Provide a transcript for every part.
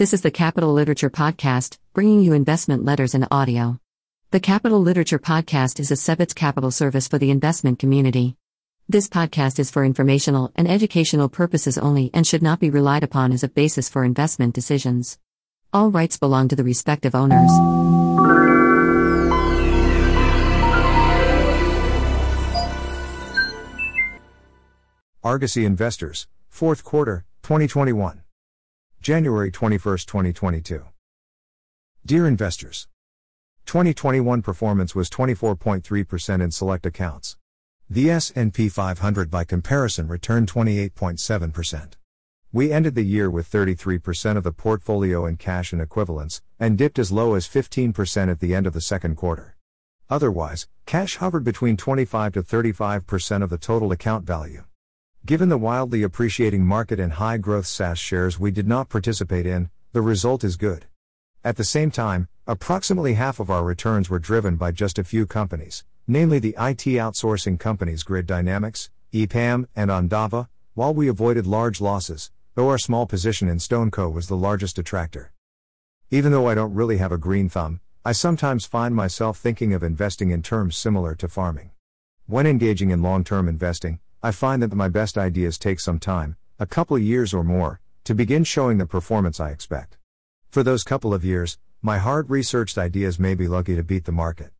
This is the Capital Literature Podcast, bringing you investment letters in audio. The Capital Literature Podcast is a Sebitz capital service for the investment community. This podcast is for informational and educational purposes only and should not be relied upon as a basis for investment decisions. All rights belong to the respective owners. Argosy Investors, Fourth Quarter, 2021. January 21, 2022. Dear investors, 2021 performance was 24.3% in select accounts. The S&P 500 by comparison returned 28.7%. We ended the year with 33% of the portfolio in cash and equivalents and dipped as low as 15% at the end of the second quarter. Otherwise, cash hovered between 25 to 35% of the total account value. Given the wildly appreciating market and high growth SaaS shares we did not participate in, the result is good. At the same time, approximately half of our returns were driven by just a few companies, namely the IT outsourcing companies Grid Dynamics, EPAM, and Endava, while we avoided large losses, though our small position in StoneCo was the largest detractor. Even though I don't really have a green thumb, I sometimes find myself thinking of investing in terms similar to farming. When engaging in long term investing, I find that my best ideas take some time, a couple years or more, to begin showing the performance I expect. For those couple of years, my hard researched ideas may be lucky to beat the market.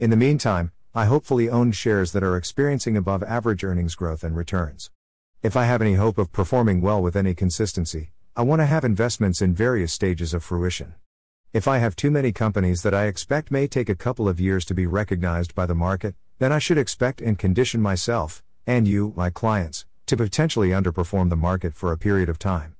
In the meantime, I hopefully own shares that are experiencing above average earnings growth and returns. If I have any hope of performing well with any consistency, I want to have investments in various stages of fruition. If I have too many companies that I expect may take a couple of years to be recognized by the market, then I should expect and condition myself, and you, my clients, to potentially underperform the market for a period of time.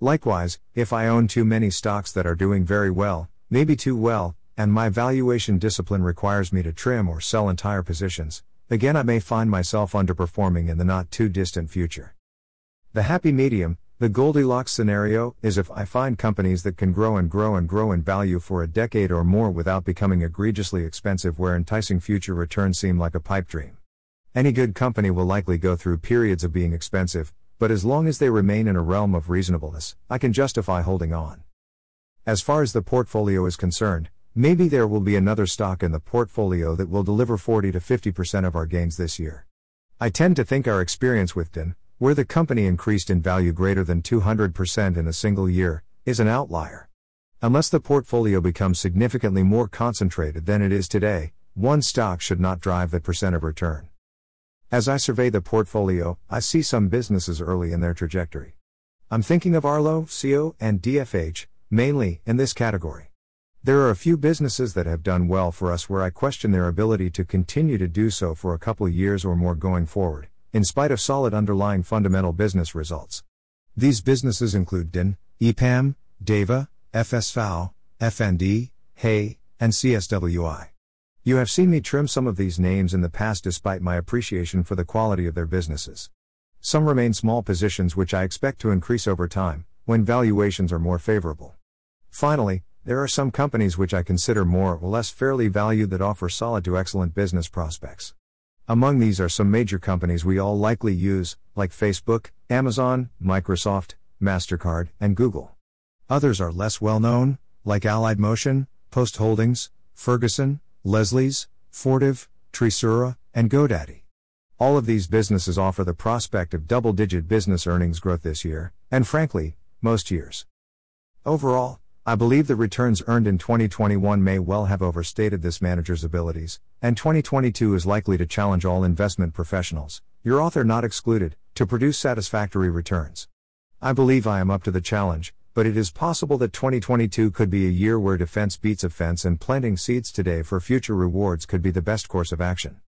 Likewise, if I own too many stocks that are doing very well, maybe too well, and my valuation discipline requires me to trim or sell entire positions, again I may find myself underperforming in the not too distant future. The happy medium, the Goldilocks scenario, is if I find companies that can grow and grow and grow in value for a decade or more without becoming egregiously expensive where enticing future returns seem like a pipe dream. Any good company will likely go through periods of being expensive, but as long as they remain in a realm of reasonableness, I can justify holding on. As far as the portfolio is concerned, maybe there will be another stock in the portfolio that will deliver 40 to 50% of our gains this year. I tend to think our experience with DIN, where the company increased in value greater than 200% in a single year, is an outlier. Unless the portfolio becomes significantly more concentrated than it is today, one stock should not drive the percent of return. As I survey the portfolio, I see some businesses early in their trajectory. I'm thinking of Arlo, CO, and DFH, mainly in this category. There are a few businesses that have done well for us where I question their ability to continue to do so for a couple years or more going forward, in spite of solid underlying fundamental business results. These businesses include DIN, EPAM, DAVA, FSFAO, FND, HAY, and CSWI. You have seen me trim some of these names in the past despite my appreciation for the quality of their businesses. Some remain small positions which I expect to increase over time, when valuations are more favorable. Finally, there are some companies which I consider more or less fairly valued that offer solid to excellent business prospects. Among these are some major companies we all likely use, like Facebook, Amazon, Microsoft, MasterCard, and Google. Others are less well known, like Allied Motion, Post Holdings, Ferguson, Leslie's, Fortive, Trisura, and GoDaddy. All of these businesses offer the prospect of double digit business earnings growth this year, and frankly, most years. Overall, I believe the returns earned in 2021 may well have overstated this manager's abilities, and 2022 is likely to challenge all investment professionals, your author not excluded, to produce satisfactory returns. I believe I am up to the challenge, but it is possible that 2022 could be a year where defense beats offense and planting seeds today for future rewards could be the best course of action.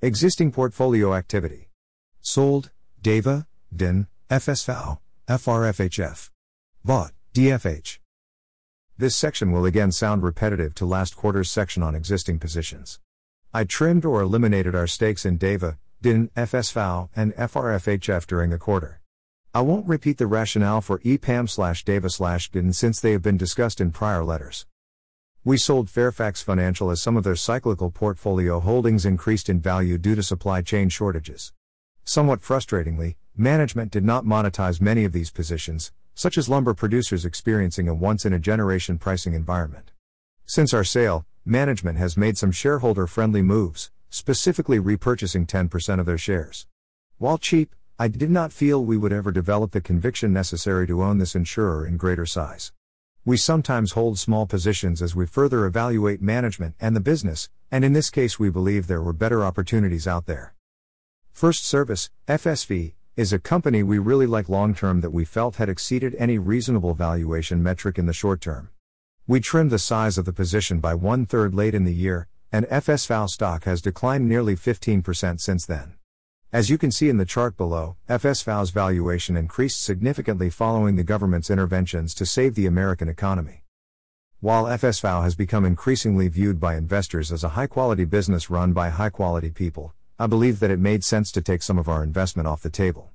Existing portfolio activity. Sold, DAVA, DIN, FSFAO, FRFHF. Bought, DFH. This section will again sound repetitive to last quarter's section on existing positions. I trimmed or eliminated our stakes in DAVA, DIN, FSFAO, and FRFHF during the quarter. I won't repeat the rationale for EPAM slash DAVA slash DIN since they have been discussed in prior letters. We sold Fairfax Financial as some of their cyclical portfolio holdings increased in value due to supply chain shortages. Somewhat frustratingly, management did not monetize many of these positions, such as lumber producers experiencing a once in a generation pricing environment. Since our sale, management has made some shareholder friendly moves, specifically repurchasing 10% of their shares. While cheap, I did not feel we would ever develop the conviction necessary to own this insurer in greater size. We sometimes hold small positions as we further evaluate management and the business, and in this case, we believe there were better opportunities out there. First Service, FSV, is a company we really like long term that we felt had exceeded any reasonable valuation metric in the short term. We trimmed the size of the position by one third late in the year, and FSV stock has declined nearly 15% since then. As you can see in the chart below, FSV's valuation increased significantly following the government's interventions to save the American economy. While FSV has become increasingly viewed by investors as a high quality business run by high quality people, I believe that it made sense to take some of our investment off the table.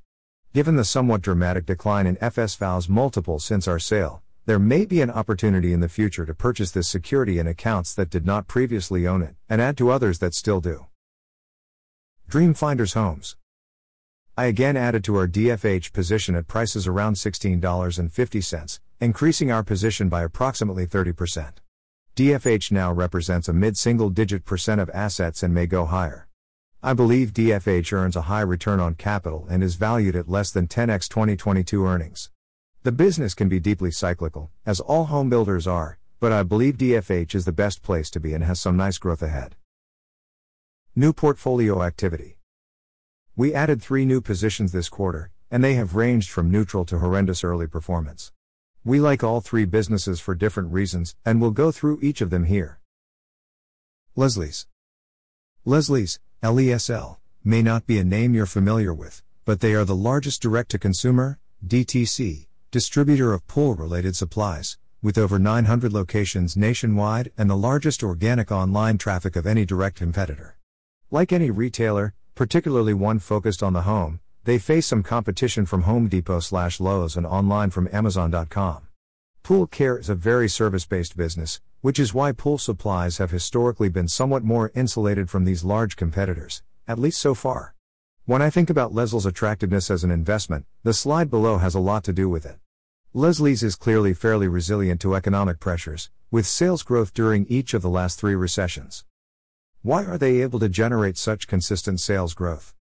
Given the somewhat dramatic decline in FSV's multiple since our sale, there may be an opportunity in the future to purchase this security in accounts that did not previously own it, and add to others that still do. Dreamfinders Homes. I again added to our DFH position at prices around $16.50, increasing our position by approximately 30%. DFH now represents a mid single digit percent of assets and may go higher. I believe DFH earns a high return on capital and is valued at less than 10x 2022 earnings. The business can be deeply cyclical, as all home builders are, but I believe DFH is the best place to be and has some nice growth ahead. New portfolio activity. We added three new positions this quarter, and they have ranged from neutral to horrendous early performance. We like all three businesses for different reasons, and we'll go through each of them here. Leslie's. Leslie's, LESL, may not be a name you're familiar with, but they are the largest direct to consumer, DTC, distributor of pool related supplies, with over 900 locations nationwide and the largest organic online traffic of any direct competitor. Like any retailer, particularly one focused on the home, they face some competition from Home Depot slash Lowe's and online from Amazon.com. Pool care is a very service based business, which is why pool supplies have historically been somewhat more insulated from these large competitors, at least so far. When I think about Leslie's attractiveness as an investment, the slide below has a lot to do with it. Leslie's is clearly fairly resilient to economic pressures, with sales growth during each of the last three recessions. Why are they able to generate such consistent sales growth?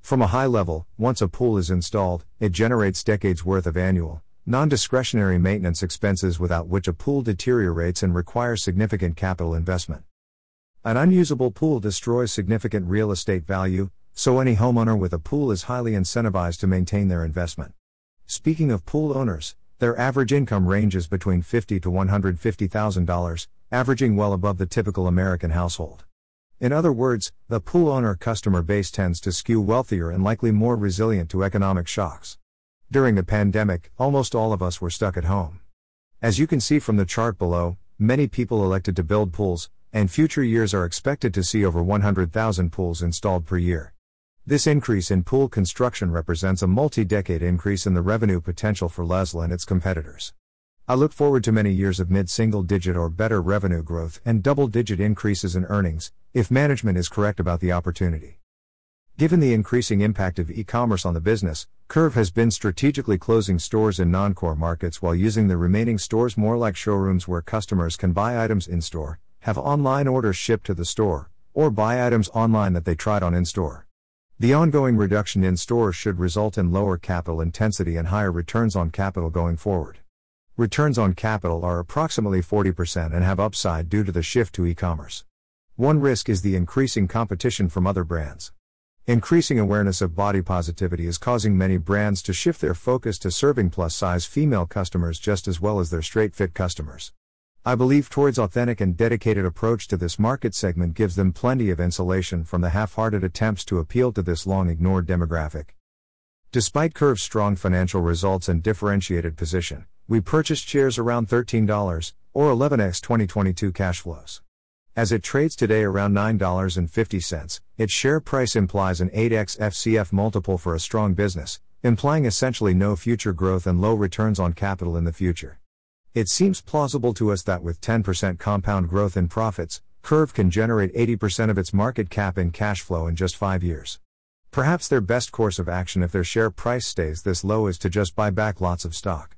From a high level, once a pool is installed, it generates decades worth of annual, non discretionary maintenance expenses without which a pool deteriorates and requires significant capital investment. An unusable pool destroys significant real estate value, so any homeowner with a pool is highly incentivized to maintain their investment. Speaking of pool owners, their average income ranges between $50 to $150,000, averaging well above the typical American household. In other words, the pool owner customer base tends to skew wealthier and likely more resilient to economic shocks. During the pandemic, almost all of us were stuck at home. As you can see from the chart below, many people elected to build pools, and future years are expected to see over 100,000 pools installed per year. This increase in pool construction represents a multi decade increase in the revenue potential for Leslie and its competitors. I look forward to many years of mid single digit or better revenue growth and double digit increases in earnings, if management is correct about the opportunity. Given the increasing impact of e commerce on the business, Curve has been strategically closing stores in non core markets while using the remaining stores more like showrooms where customers can buy items in store, have online orders shipped to the store, or buy items online that they tried on in store. The ongoing reduction in stores should result in lower capital intensity and higher returns on capital going forward. Returns on capital are approximately 40% and have upside due to the shift to e commerce. One risk is the increasing competition from other brands. Increasing awareness of body positivity is causing many brands to shift their focus to serving plus size female customers just as well as their straight fit customers. I believe Torrid's authentic and dedicated approach to this market segment gives them plenty of insulation from the half hearted attempts to appeal to this long ignored demographic. Despite Curve's strong financial results and differentiated position, we purchased shares around $13, or 11x 2022 cash flows. As it trades today around $9.50, its share price implies an 8x FCF multiple for a strong business, implying essentially no future growth and low returns on capital in the future. It seems plausible to us that with 10% compound growth in profits, Curve can generate 80% of its market cap in cash flow in just 5 years. Perhaps their best course of action if their share price stays this low is to just buy back lots of stock.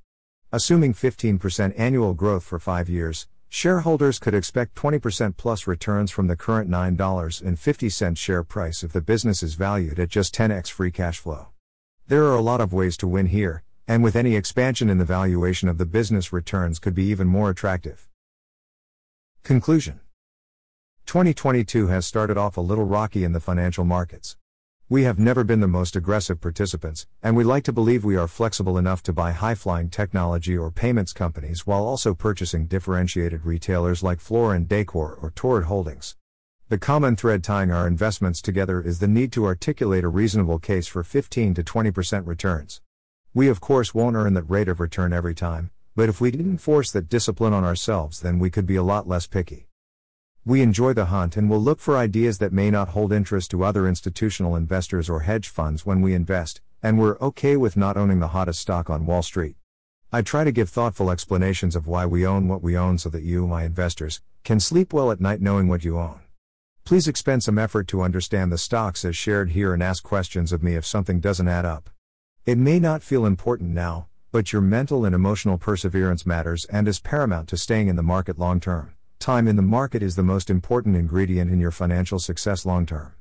Assuming 15% annual growth for 5 years, shareholders could expect 20% plus returns from the current $9.50 share price if the business is valued at just 10x free cash flow. There are a lot of ways to win here, and with any expansion in the valuation of the business, returns could be even more attractive. Conclusion 2022 has started off a little rocky in the financial markets. We have never been the most aggressive participants, and we like to believe we are flexible enough to buy high flying technology or payments companies while also purchasing differentiated retailers like Floor and Decor or Torrid Holdings. The common thread tying our investments together is the need to articulate a reasonable case for 15 to 20% returns. We of course won't earn that rate of return every time, but if we didn't force that discipline on ourselves, then we could be a lot less picky. We enjoy the hunt and will look for ideas that may not hold interest to other institutional investors or hedge funds when we invest, and we're okay with not owning the hottest stock on Wall Street. I try to give thoughtful explanations of why we own what we own so that you, my investors, can sleep well at night knowing what you own. Please expend some effort to understand the stocks as shared here and ask questions of me if something doesn't add up. It may not feel important now, but your mental and emotional perseverance matters and is paramount to staying in the market long term. Time in the market is the most important ingredient in your financial success long term.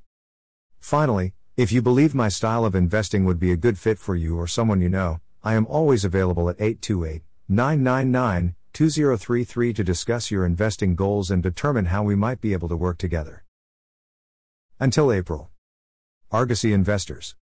Finally, if you believe my style of investing would be a good fit for you or someone you know, I am always available at 828 999 2033 to discuss your investing goals and determine how we might be able to work together. Until April. Argosy Investors.